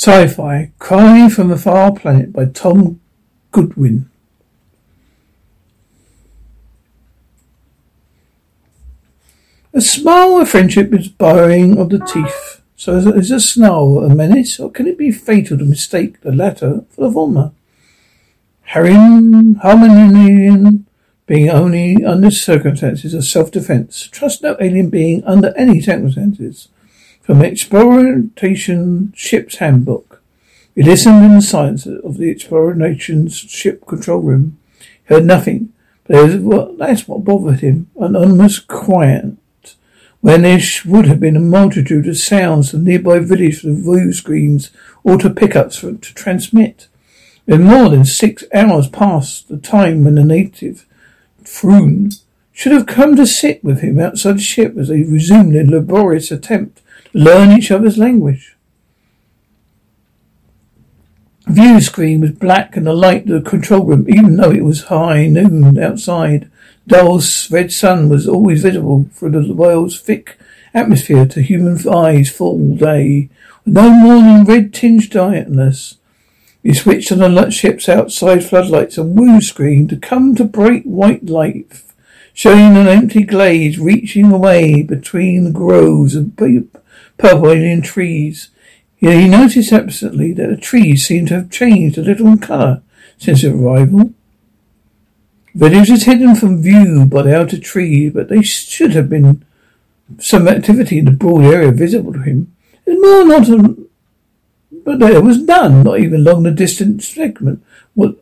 Sci-fi Crying from a Far Planet by Tom Godwin. A smile of friendship is borrowing of the teeth. So is a snarl a menace, or can it be fatal to mistake the latter for the former? Harrying, harmonian being only under circumstances of self-defense. Trust no alien being under any circumstances. From Exploration Ship's Handbook. We listened in the silence of the Exploration Ship control room. He heard nothing, but what, that's what bothered him. An almost quiet when there would have been a multitude of sounds from nearby village for the view screens or to pickups for, to transmit. In more than six hours past the time when the native, Froon, should have come to sit with him outside the ship as they resumed their laborious attempt learn each other's language. View screen was black and the light of the control room, even though it was high noon outside, dull red sun was always visible through the world's thick atmosphere to human eyes full day, no than red tinged darkness. We switched on the ship's outside floodlights and woo screen to come to bright white light, showing an empty glade reaching away between the groves of purple alien trees. Yet he noticed absently that the trees seemed to have changed a little in colour since arrival. Village is hidden from view by the outer trees, but there should have been some activity in the broad area visible to him. More not a, but there was none, not even along the distant segment. Well,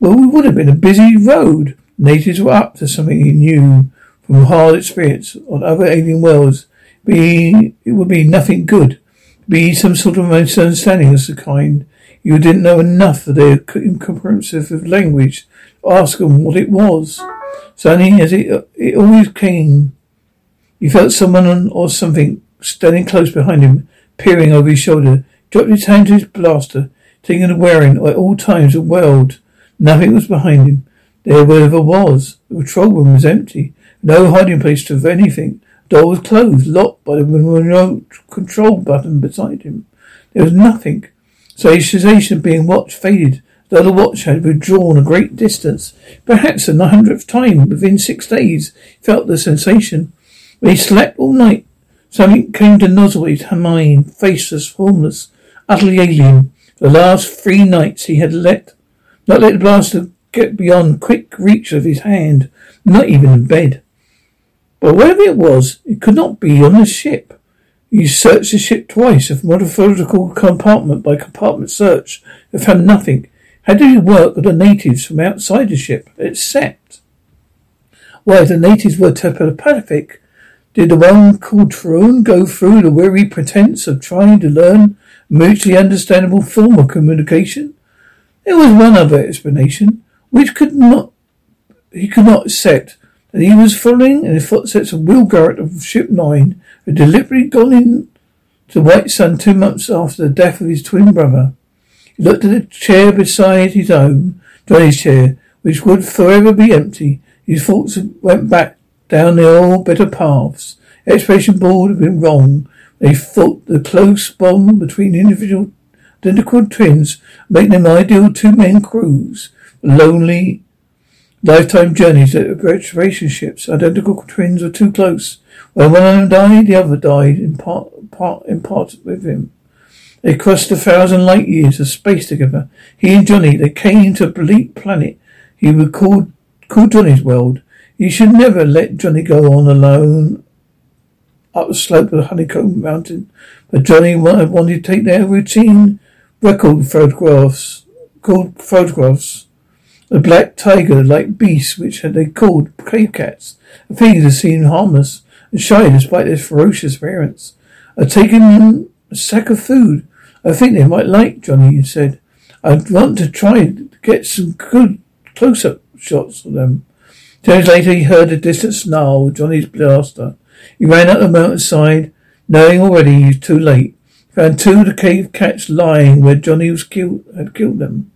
well, we would have been a busy road. Natives were up to something he knew from hard experience on other alien worlds. Be it would be nothing good. Be some sort of misunderstanding of the kind. You didn't know enough of their incomprehensive language ask him what it was. Suddenly, as it, it always came, he felt someone or something standing close behind him, peering over his shoulder. Dropped his hand to his blaster, taking a wearing at all times a world. Nothing was behind him. There whatever was. The patrol room was empty. No hiding place of anything. The door was closed, locked by the remote control button beside him. There was nothing. So his sensation of being watched faded though the watch had withdrawn a great distance. Perhaps a hundredth time within six days, he felt the sensation. When he slept all night, something came to nozzle his mind, faceless, formless, utterly alien. For the last three nights he had let, not let the blaster get beyond quick reach of his hand, not even in bed. But wherever it was, it could not be on the ship. You searched the ship twice, a metaphorical compartment by compartment search, and found nothing. How did he work with the natives from outside the ship? Except, if the natives were telepathic, did the one called Froon go through the weary pretense of trying to learn mutually understandable form of communication? There was one other explanation, which could not he could not accept he was following in the footsteps of Will Garrett of Ship Nine, who had deliberately gone in to White Sun two months after the death of his twin brother. He looked at the chair beside his own, Johnny's chair, which would forever be empty. His thoughts went back down the old better paths. The board had been wrong. They thought the close bond between individual identical twins made them ideal two men crews. Lonely lifetime journeys that at relationships. Identical twins were too close. When one of them died, the other died in part impart, impart with him. They crossed a thousand light years of space together. He and Johnny, they came to a bleak planet he would call, call Johnny's world. You should never let Johnny go on alone up the slope of the Honeycomb Mountain. But Johnny wanted to take their routine record photographs, called photographs. The black tiger-like beasts, which they called cave cats, the things that seemed harmless and shy despite their ferocious appearance, are taking a sack of food. I think they might like Johnny, said. I'd want to try to get some good close-up shots of them. Two days later, he heard a distant snarl Johnny's blaster. He ran up the mountainside, knowing already he was too late. He found two of the cave cats lying where Johnny was killed, had killed them.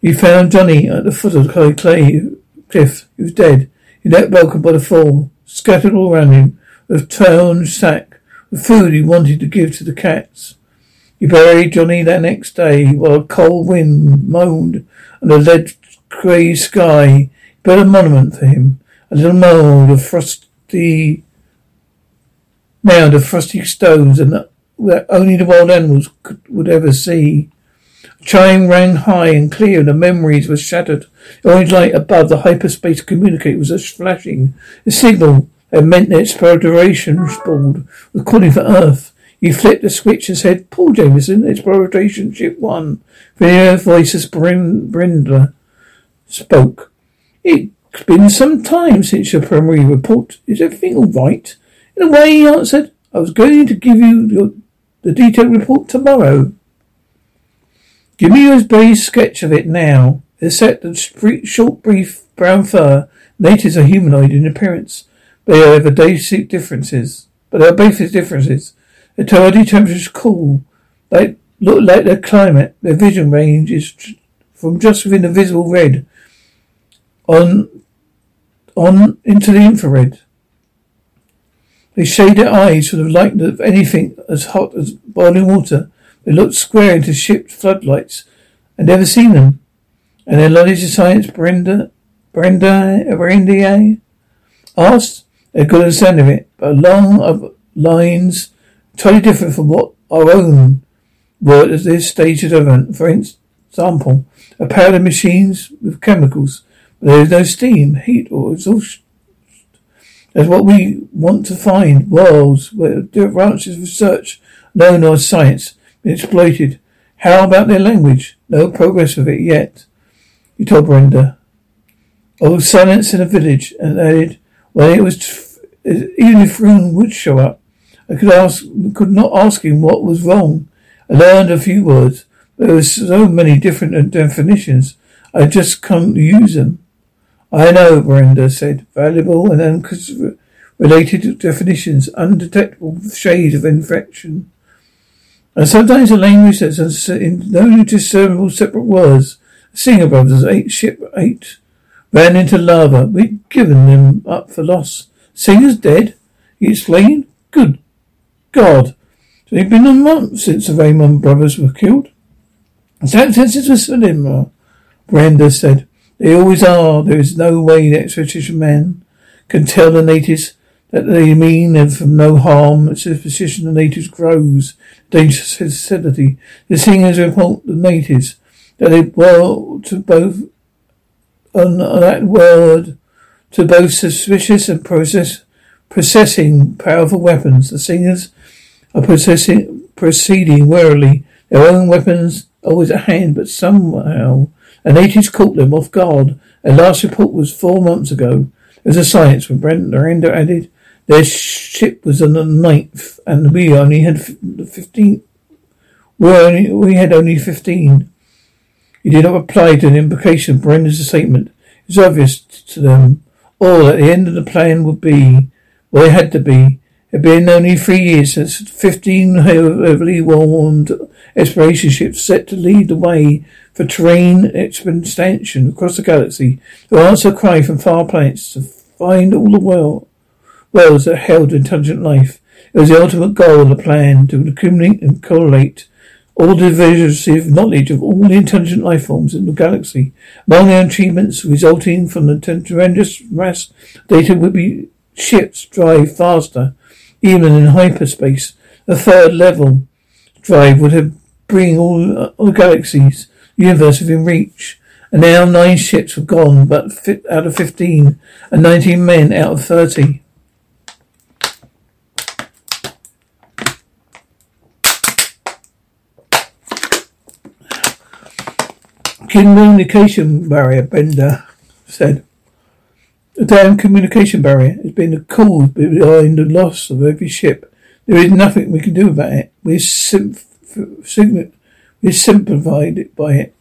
He found Johnny at the foot of the clay cliff. He was dead. He let broken by the fall, scattered all around him, with torn sack, the food he wanted to give to the cats. He buried Johnny that next day while a cold wind moaned and the lead grey sky. He built a monument for him, a little mound of frosty mound of frosty stones and that only the wild animals could, would ever see. Chime rang high and clear, and the memories were shattered. The orange light above the hyperspace communicator was flashing. A signal that meant the exploration board was calling for Earth. He flipped the switch and said, Paul Jameson, Exploration Ship 1. The voice of Brenda spoke. It's been some time since your primary report. Is everything all right? In a way, he answered. I was going to give you your, the detailed report tomorrow. Give me your base sketch of it now. Set the short, brief brown fur. Natives are humanoid in appearance. They have basic differences. But there are basic differences. The tardy temperature is cool. They look like their climate. Their vision range is from just within the visible red on on into the infrared. They shade their eyes from the light of anything as hot as boiling water. They looked square into ship floodlights. I've never seen them. And their knowledge of science, Brenda, Brenda, Brenda asked, they could understand of it, but along of lines totally different from what our own were at this stage of development. For example, a powder machines with chemicals. But there is no steam, heat, or exhaust. That's what we want to find. Worlds where branches of research known as science exploited. How about their language? No progress with it yet. He told Brenda. Oh, silence in a village, and added, well, it was, even if Rune would show up, I could ask, could not ask him what was wrong. I learned a few words. There were so many different definitions. I just couldn't use them. I know, Brenda said. Valuable and unrelated definitions, undetectable shades of infection. And sometimes a language that's in no discernible separate words. Singer brothers, eight ship eight, ran into lava. We'd given them up for loss. Singer's dead? He explained. Good God. So it's been a month since the Raymond brothers were killed. Since it was cinema? Uh, Brenda said. They always are. There is no way the expedition men can tell the natives that they mean them from no harm. It's a position the natives grows. Dangerous facility. The singers report the natives that they well to both on that word to both suspicious and process processing powerful weapons. The singers are proceeding, proceeding warily. Their own weapons always at hand, but somehow the natives caught them off guard. Their last report was four months ago. There's a science when Brent Miranda added. Their ship was on the ninth, and we only had fifteen. We only we had only fifteen. He did not reply to an implication of Brenda's statement. It was obvious to them all that the end of the plan would be, well, it had to be, it had been only three years since fifteen heavily warned exploration ships set to lead the way for Terran expansion across the galaxy. To answer a cry from far planets to find all the world, worlds that held intelligent life. It was the ultimate goal of the plan to accumulate and correlate all the divisive knowledge of all the intelligent life forms in the galaxy. Among the achievements resulting from the tremendous mass data would be ships drive faster Even in hyperspace, A third level drive would have bring all, all the galaxies, universe within reach. And now nine ships were gone, but out of fifteen, and nineteen men out of thirty. Communication barrier, Brenda said. The damn communication barrier has been the cause behind the loss of every ship. There is nothing we can do about it. We're, sim- sim- we're simplified by it.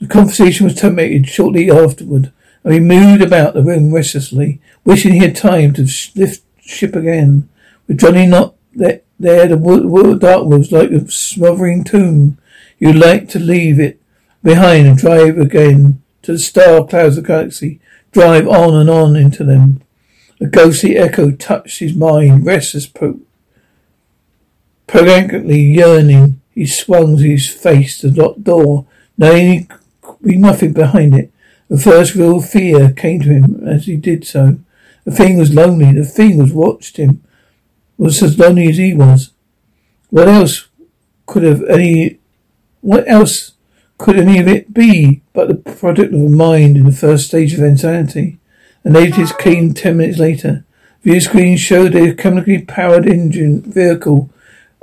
The conversation was terminated shortly afterward, and he moved about the room restlessly, wishing he had time to lift ship again. With Johnny not there, the dark was like a smothering tomb. You'd like to leave it behind and drive again to the star clouds of the galaxy, drive on and on into them. A ghostly echo touched his mind, restless, pro- yearning. He swung his face to the locked door, could be nothing behind it. The first real fear came to him as he did so. The thing was lonely. The thing was watched him, was as lonely as he was. What else could have any? What else could any of it be but the product of a mind in the first stage of insanity? The natives came ten minutes later. View screen showed a chemically powered engine vehicle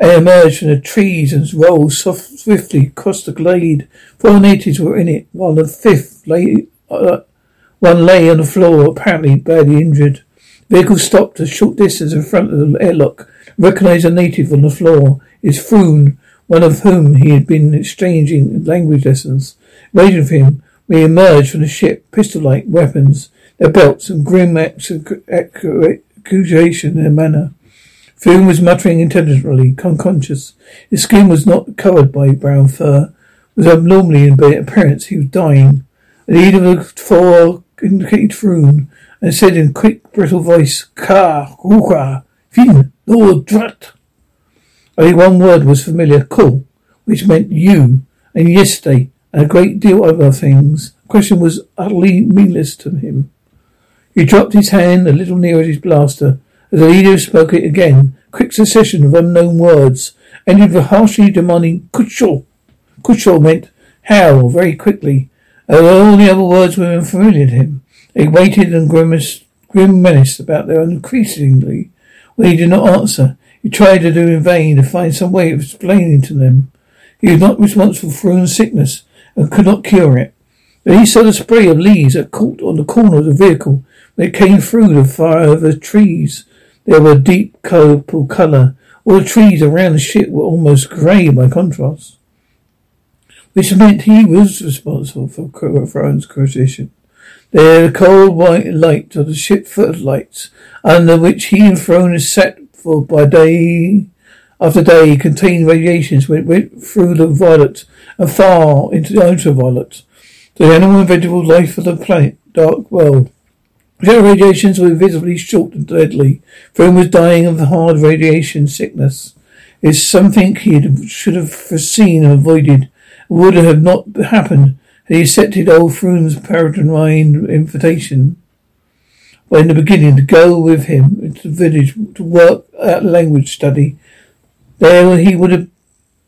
they emerged from the trees and rolled soft, swiftly across the glade. Four natives were in it, while the fifth lay, uh, one lay on the floor, apparently badly injured. The vehicle stopped a short distance in front of the airlock. Recognized a native on the floor. Is Froon, one of whom he had been exchanging language lessons. Waiting for him, we emerged from the ship, pistol-like weapons, their belts, and grim accusation in their manner. Froon was muttering intelligently, unconscious. His skin was not covered by brown fur. Was abnormally in appearance. He was dying. The leader of the four indicated Froon and said in quick, brittle voice, Ka, Ruka, Fin, Lord Drat. Only one word was familiar, Kul, which meant you, and yesterday, and a great deal of other things. The question was utterly meaningless to him. He dropped his hand a little nearer his blaster as the leader spoke it again, quick succession of unknown words, ended with harshly demanding Kuchel. Kuchel meant how, very quickly. And all the other words were unfamiliar to him. They waited and grimaced, grim menace about their increasingly. When he did not answer, he tried to do in vain to find some way of explaining to them. He was not responsible for Froon's sickness and could not cure it. He saw the spray of leaves that caught on the corner of the vehicle when it came through the fire of the trees. They were deep purple colour. All the trees around the ship were almost grey by contrast. Which meant he was responsible for Froon's creation. There, the cold white light of the ship footlights, under which he and Froon sat for by day after day, contained radiations which went through the violet and far into the ultraviolet. The animal and vegetable life of the planet, dark world. The radiations were visibly short and deadly. Froon was dying of the hard radiation sickness. It's something he should have foreseen and avoided. Would have not happened had he accepted old Froon's peregrine invitation. But in the beginning, to go with him into the village to work at language study. There he would have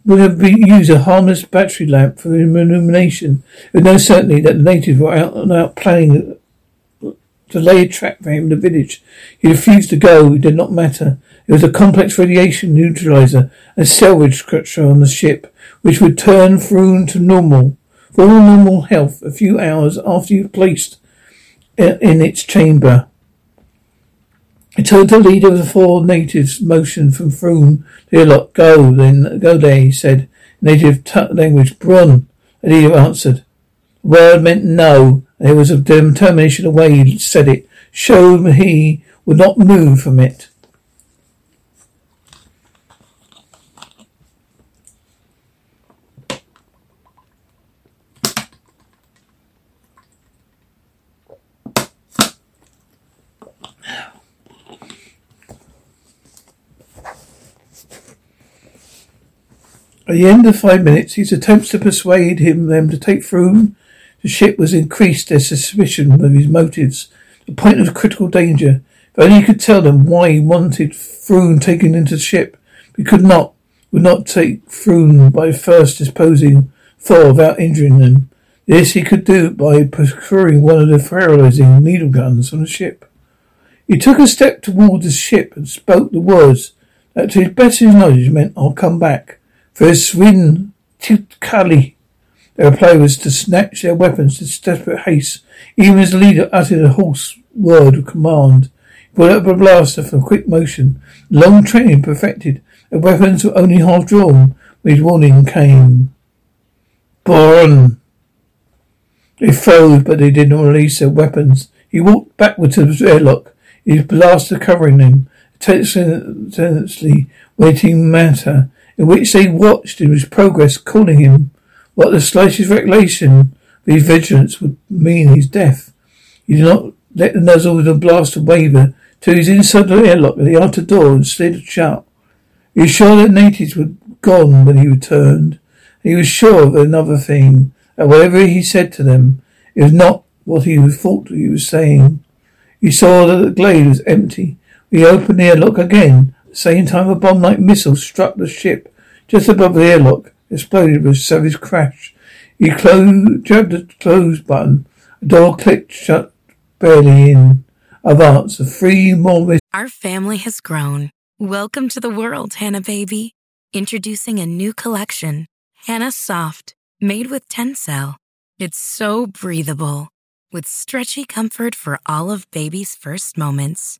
would have used a harmless battery lamp for illumination. With no certainty that the natives were out and out planning to lay a trap for him in the village. He refused to go. It did not matter. It was a complex radiation neutralizer and salvage structure on the ship, which would turn Froon to normal, for all normal health, a few hours after you placed in its chamber. He told the leader of the four natives motion from Froon to airlock. Go, then go there, he said. Native t- language, Brun. The leader answered. The word meant no. There was a determination the way he said it showed he would not move from it. At the end of five minutes, his attempts to persuade him them to take Froon the ship was increased their suspicion of his motives. The point of critical danger. If only he could tell them why he wanted Froon taken into the ship. He could not, would not take Froon by first disposing Thor without injuring them. This he could do by procuring one of the paralyzing needle guns from the ship. He took a step toward the ship and spoke the words that to his best knowledge meant I'll come back. For swin Tikali. Their reply was to snatch their weapons in desperate haste, even as the leader uttered a hoarse word of command. He pulled up a blaster for quick motion. Long training perfected. The weapons were only half drawn when his warning came. Born! They froze, but they did not release their weapons. He walked backward to the airlock, his blaster covering him, tenaciously waiting matter, in which they watched in his progress, calling him what the slightest recollection of his vigilance would mean his death. He did not let the nozzle of the blaster waver to his inside the airlock at the outer door and slid shut. He was sure that natives were gone when he returned. He was sure of another thing, that whatever he said to them, it was not what he thought he was saying. He saw that the glade was empty. He opened the airlock again. Same time, a bomb-like missile struck the ship just above the airlock, exploded with a savage crash. He closed, jabbed the close button. The door clicked shut barely in. Advance of three more miss- Our family has grown. Welcome to the world, Hannah baby. Introducing a new collection, Hannah Soft, made with Tencel. It's so breathable, with stretchy comfort for all of baby's first moments.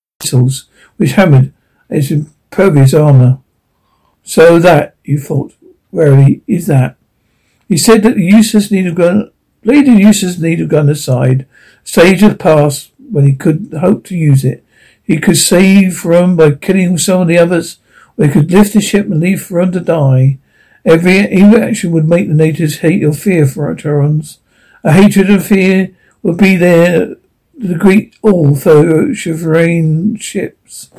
missiles which hammered its impervious armour. So that, you thought, warily, is that. He said that the useless needle gun, laid the useless needle gun aside. Stage had passed when he could hope to use it. He could save Rome by killing some of the others, or he could lift the ship and leave Rome to die. Every action would make the natives hate or fear for Terrans. A hatred and fear would be there the Greek all sovereign ships.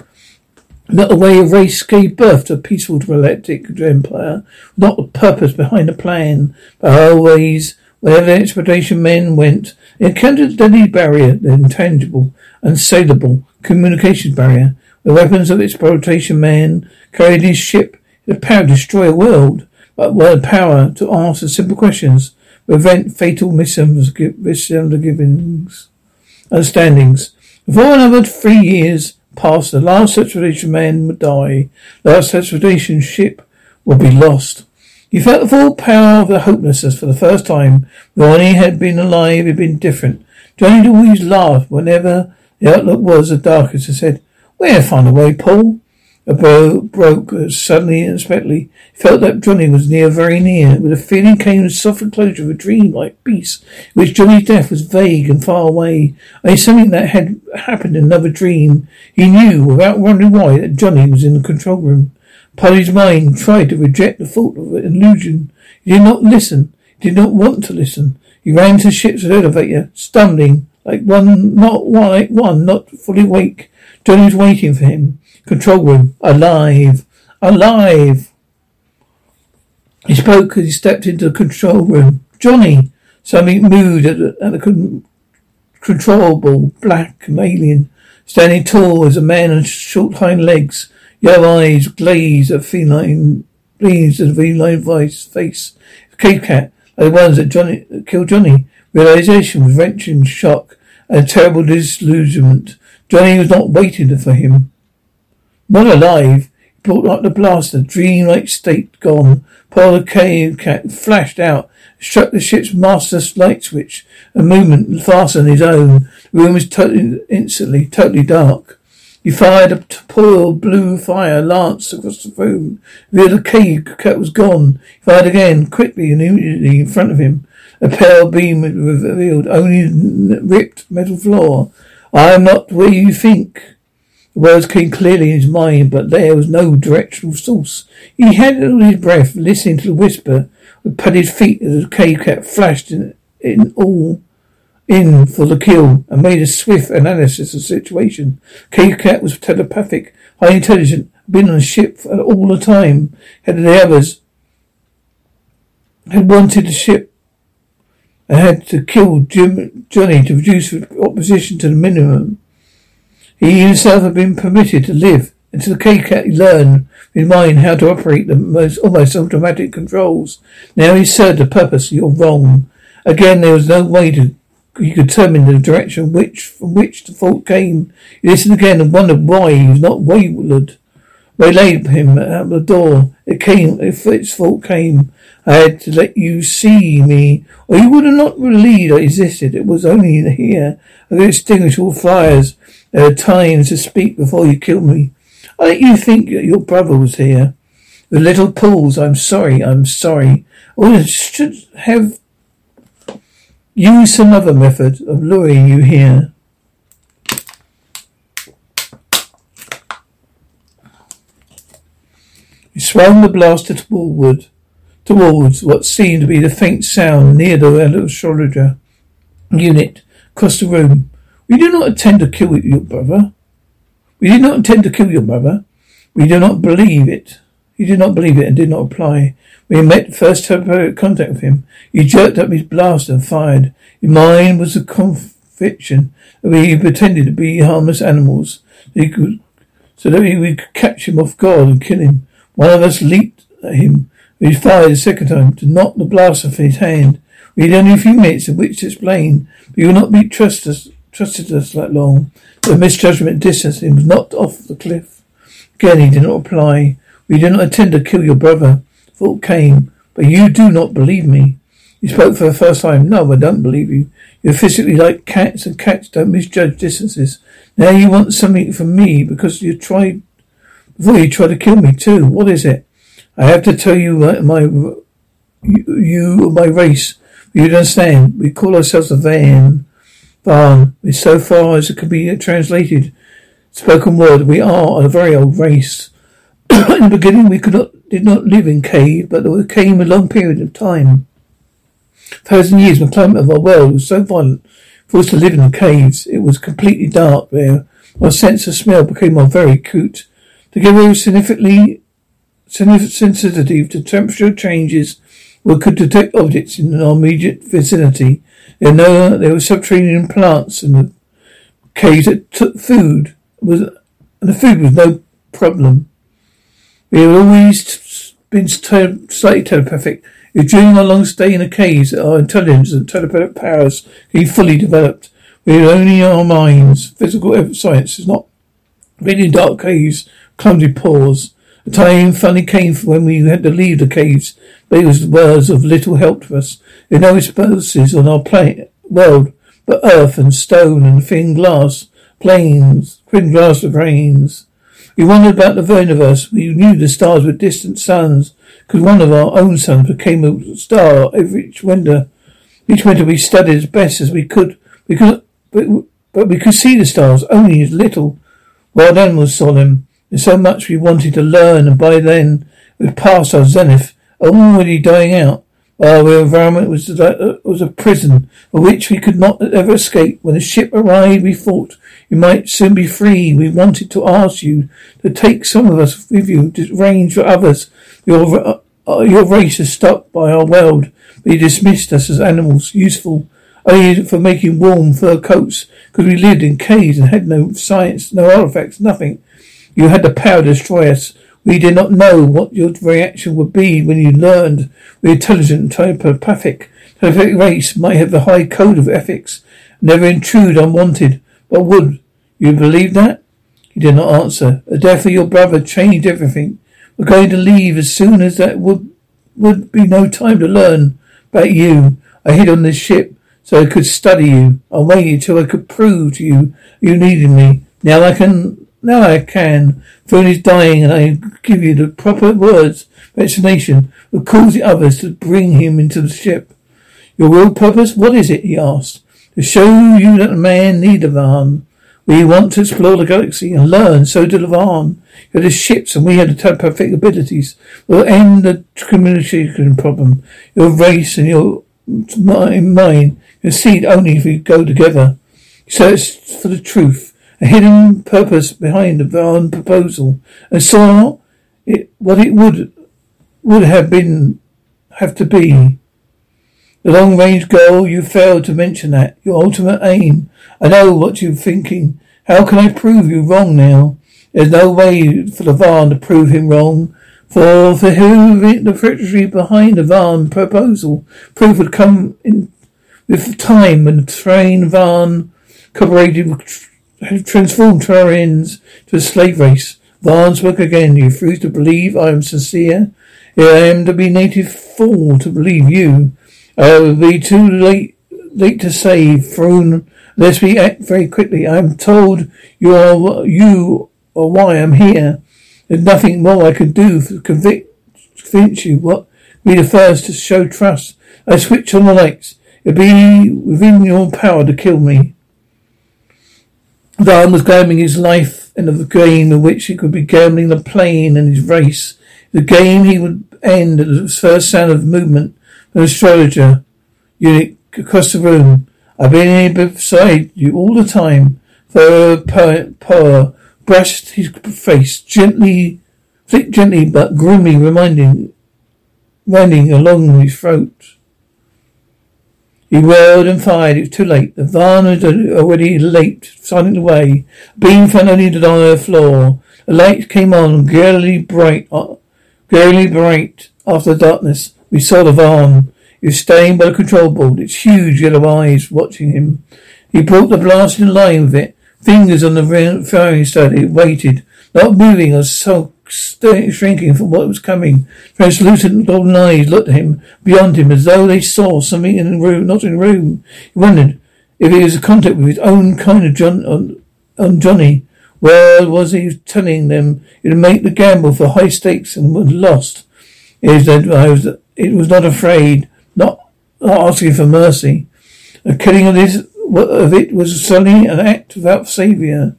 Not a way of race gave birth to a peaceful galactic empire, not the purpose behind the plan, but always, wherever expedition men went, they encountered deadly barrier, the intangible, unsaleable communications barrier. The weapons of exploitation man carried his ship, the power to destroy a world, but were power to answer simple questions, prevent fatal misunderstandings understandings. Before another three years passed, the last expedition man would die. The last expedition ship would be lost. He felt the full power of the hopelessness for the first time. When he had been alive, he had been different. Johnny always laughed whenever the outlook was the darkest and said, We'll find a way, Paul. A bow broke as suddenly and unexpectedly. He felt that Johnny was near, very near. With a feeling came the soft enclosure of a dream-like peace, in which Johnny's death was vague and far away, only something that had happened in another dream. He knew, without wondering why, that Johnny was in the control room. His mind tried to reject the thought of an illusion. He did not listen. He did not want to listen. He ran to the ship's elevator, stumbling, like one, not like one, not fully awake. Johnny was waiting for him. Control room. Alive. Alive. He spoke as he stepped into the control room. Johnny. Something moved at the, at the con- controllable black alien, standing tall as a man on short hind legs, yellow eyes glazed at feline, at a feline voice, face, cave cat, the ones that Johnny that killed Johnny. Realization was wrenching shock and terrible disillusionment. Johnny was not waiting for him. Not alive. He brought up the blaster, dreamlike state gone. Paul the cave cat flashed out, struck the ship's master light switch, a movement faster than his own. The room was totally, instantly, totally dark. He fired a pale blue fire lance across the room. The other cave cat was gone. He fired again, quickly and immediately in front of him. A pale beam revealed only ripped metal floor. I am not where you think. The words came clearly in his mind, but there was no directional source. He held his breath, listening to the whisper of padded feet as the cave cat flashed in, in all in for the kill and made a swift analysis of the situation. Cave cat was telepathic, highly intelligent, been on the ship all the time. Had the others had wanted the ship and had to kill Jim, Johnny to reduce opposition to the minimum. He himself had been permitted to live until the K-Cat learned in mind how to operate the most almost automatic controls. Now he served a purpose. You're wrong. Again, there was no way to he could determine the direction which from which the fault came. He listened again and wondered why he was not wayward. Waylaid him at the door. It came if its fault came. I had to let you see me, or you would have not believed I existed. It was only here I could extinguish all fires there are times to speak before you kill me. I let you think that your brother was here. The little pools, I'm sorry, I'm sorry. I should have used some other method of luring you here. He swung the blaster toward, towards what seemed to be the faint sound near the astrogator unit across the room. We do not intend to kill your brother. We did not intend to kill your brother. We do not believe it. He did not believe it and did not reply. We met first contact with him. He jerked up his blaster and fired. In mine was a conviction that we pretended to be harmless animals, so that we could catch him off guard and kill him. One of us leaped at him. We fired a second time to knock the blaster from his hand. We had only a few minutes in which to explain, but you will not be trust us trusted us that long. The misjudgment distanced him was knocked off the cliff. Again he did not reply. We did not intend to kill your brother. Thought came, but you do not believe me. You spoke for the first time. No, I don't believe you. You're physically like cats, and cats don't misjudge distances. Now you want something from me because you tried before you tried to kill me too. What is it? I have to tell you my, you, you my race. You understand? We call ourselves a van. Barn is so far as it can be translated. Spoken word, we are a very old race. in the beginning we could not did not live in cave, but there came a long period of time. Thousand years the climate of our world was so violent for us to live in the caves. It was completely dark there. Our sense of smell became more very acute. Together with significantly sensitive to temperature changes, we could detect objects in our immediate vicinity. There, no, there were subterranean plants in the caves that took food. Was, and the food was no problem. We had always been slightly telepathic. Was during our long stay in the caves that our intelligence and telepathic powers became fully developed. We had only our minds. Physical science is not really dark caves, clumsy pores. The time finally came when we had to leave the caves, but it was words of little help to us. There were no resources on our planet, world, but earth and stone and thin glass plains, thin glass of rains. We wondered about the universe. We knew the stars were distant suns, because one of our own suns became a star every each winter. Each winter we studied as best as we could. Could, but, but we could see the stars only as little. Wild animals saw them. There's so much we wanted to learn, and by then we'd passed our zenith, already dying out. Our environment was, uh, was a prison from which we could not ever escape. When the ship arrived, we thought you might soon be free. We wanted to ask you to take some of us with you to arrange for others. Your, uh, your race is stuck by our world, but you dismissed us as animals, useful only for making warm fur coats, because we lived in caves and had no science, no artifacts, nothing. You had the power to destroy us. We did not know what your reaction would be when you learned we intelligent telepathic. Telepathic race might have the high code of ethics, never intrude unwanted. But would you believe that? He did not answer. The death of your brother changed everything. We're going to leave as soon as that would would be no time to learn about you. I hid on this ship so I could study you. I waited till I could prove to you you needed me. Now I can now I can. Froon is dying and I give you the proper words explanation that cause the others to bring him into the ship. Your real purpose? What is it? he asked. To show you that a man need a van. We want to explore the galaxy and learn. So did Lavan. You had the ships and we had the telepathic abilities. We'll end the communication problem. Your race and your mine succeed only if we go together. Search for the truth, a hidden purpose behind the Van proposal, and saw it what it would would have been have to be. The long range goal, you failed to mention that. Your ultimate aim. I know what you're thinking. How can I prove you wrong now? There's no way for the Van to prove him wrong. For for who the victory behind the Van proposal, proof would come in with time when the train Van cooperated transformed Terrans to a slave race. Spoke again. You refuse to believe I am sincere. I am to be native fool to believe you. I will be too late late to save. Froon Let's we act very quickly. I am told you are you are why I'm here. There's nothing more I can do to convict, convince you. What? Be the first to show trust. I switch on the lights. It'll be within your power to kill me. Van was gambling his life in a game in which he could be gambling the plane and his race. The game he would end at the first sound of movement. An astrogator unit across the room. I've been here beside you all the time. The power brushed his face gently, flicked gently but grimly, reminding, running along his throat. He whirled and fired. It was too late. The van had already late, silent away. Beam found only the on the floor. The light came on, girly bright, uh, girly bright after the darkness. We saw the van. He was staying by the control board, its huge yellow eyes watching him. He brought the blast in line with it, fingers on the firing study, waited, not moving or so shrinking from what was coming. Translucent golden eyes looked at him, beyond him, as though they saw something in the room, not in the room. He wondered if he was in contact with his own kind of John, on, on Johnny. Well, was he telling them he'd make the gamble for high stakes and was lost? It was, it was not afraid, not asking for mercy. The killing of this of it was suddenly an act without saviour.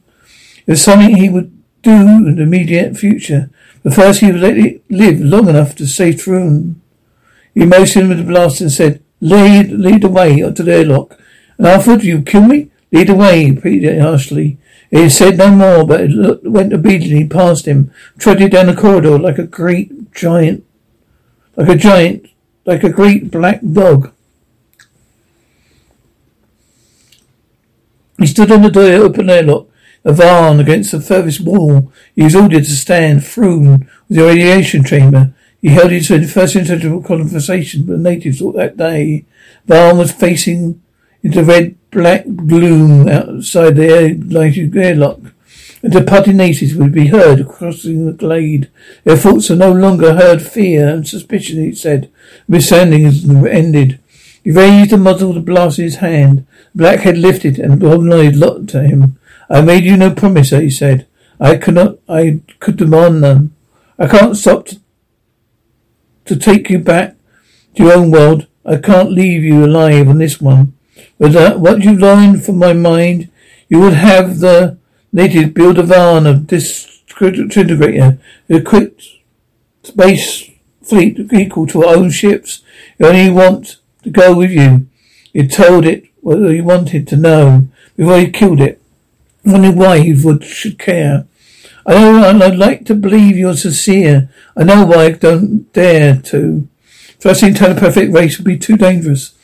It was something he would do in the immediate future. But first he would let it live long enough to save Froon. He motioned with the blast and said, Lead, lead away way to the airlock. And Alfred, you kill me? Lead away, way, repeated harshly. He said no more, but went obediently past him, trotted down the corridor like a great giant, like a giant, like a great black dog. He stood on the door, open airlock, a van against the furthest wall. He was ordered to stand through with the radiation chamber. He held his first intellectual conversation with the natives all that day. Van was facing into red black gloom outside the air, lighted airlock. And the departing natives would be heard crossing the glade. Their thoughts are no longer heard fear and suspicion, he said. Misunderstanding is ended. He raised the muzzle of the blast in his hand. The black head lifted and the eyes looked at him. I made you no promise, he said. I could not, I could demand none. I can't stop to, to take you back to your own world. I can't leave you alive on this one. But that, what you've learned from my mind, you would have the native build a van of disintegrator, equipped space fleet equal to our own ships. You only want to go with you. You told it what you wanted to know before you killed it. Only why he would should care. I know, I'd like to believe you're sincere. I know why I don't dare to. Trusting telepathic race would be too dangerous.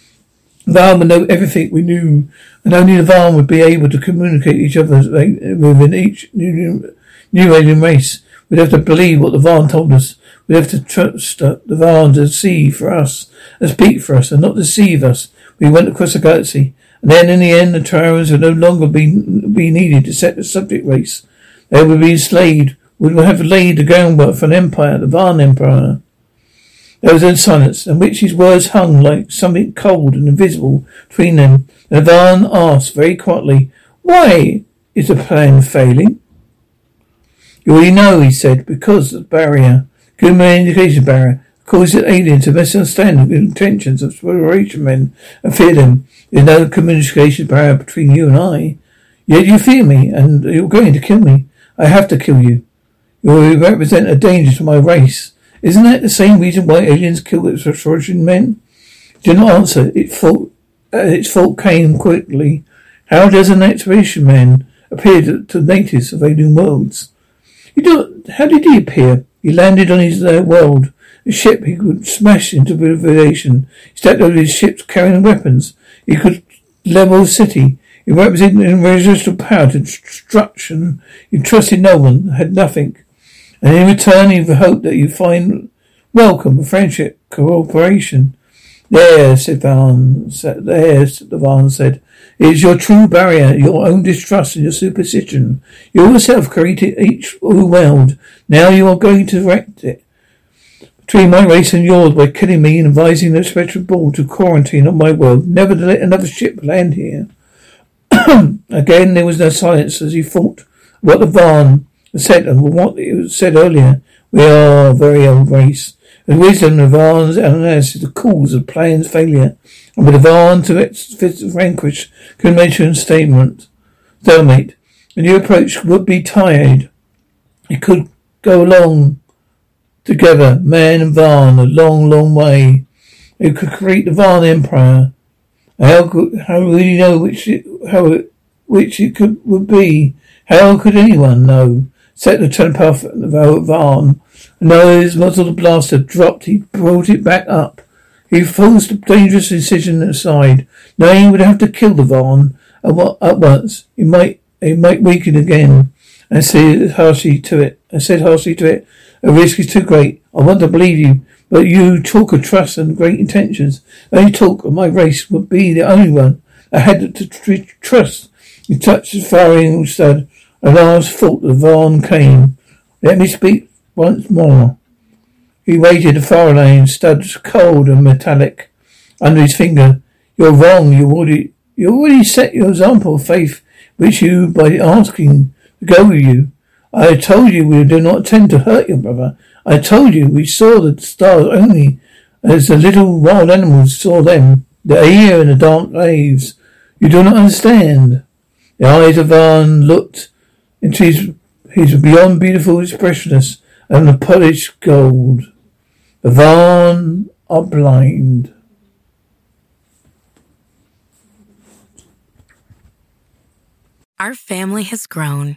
Van would know everything we knew, and only the Van would be able to communicate each other within each new, new alien race. We'd have to believe what the Van told us. We'd have to trust the Van to see for us, and speak for us, and not deceive us. We went across the galaxy. Then in the end, the Terrans would no longer be, be needed to set the subject race. They would be enslaved, would have laid the groundwork for an empire, the Van Empire. There was a silence, in which his words hung like something cold and invisible between them. And Van asked very quietly, Why is the plan failing? You already know, he said, because of the barrier, communication barrier, causes aliens to misunderstand the intentions of exploration men and fear them. There's no communication barrier between you and I. Yet you fear me, and you're going to kill me. I have to kill you. You represent a danger to my race. Isn't that the same reason why aliens kill exploration men? Do not answer. It thought, uh, its fault came quickly. How does an exploration man appear to, to natives of alien worlds? You do, how did he appear? He landed on his uh, world. A ship he could smash into radiation. He stepped over his ships carrying weapons. He could level a city. He represented irresistible power to destruction. He trusted no one, had nothing. And in return, he hoped that you'd find welcome, friendship, cooperation. There, said Van. There, the Van said. Is your true barrier, your own distrust and your superstition. You yourself created each world. Now you are going to wreck it. Between my race and yours by killing me and advising the Spectral Ball to quarantine on my world, never to let another ship land here. Again, there was no silence as he thought what the Van said and what it said earlier. We are a very old race. The wisdom Van's analysis is the cause of plan's failure, and with the Van to its vanquish convention statement. Stalemate. A new approach would be tired. It could go along together, man and Van, a long, long way. It could create the Van Empire. How could, how would you know which it, how it, which it could would be? How could anyone know? Set the telepath Van. No, his muzzle blaster dropped. He brought it back up. He forced a dangerous incision aside. Now he would have to kill the Van at once. He might, he might weaken again. I said harshly to it. I said harshly to it. The risk is too great. I want to believe you, but you talk of trust and great intentions. Only talk of my race would be the only one I had to trust. He touched the firing stud. A last thought the Van came. Let me speak once more. He waited a far lane, studs cold and metallic under his finger. You're wrong. You already, you already set your example of faith, which you, by asking go with you. I told you we do not intend to hurt your brother. I told you we saw the stars only as the little wild animals saw them. The air and the dark waves. You do not understand. The eyes of Van looked into his, his beyond beautiful expressionless and the polished gold. The are blind. Our family has grown.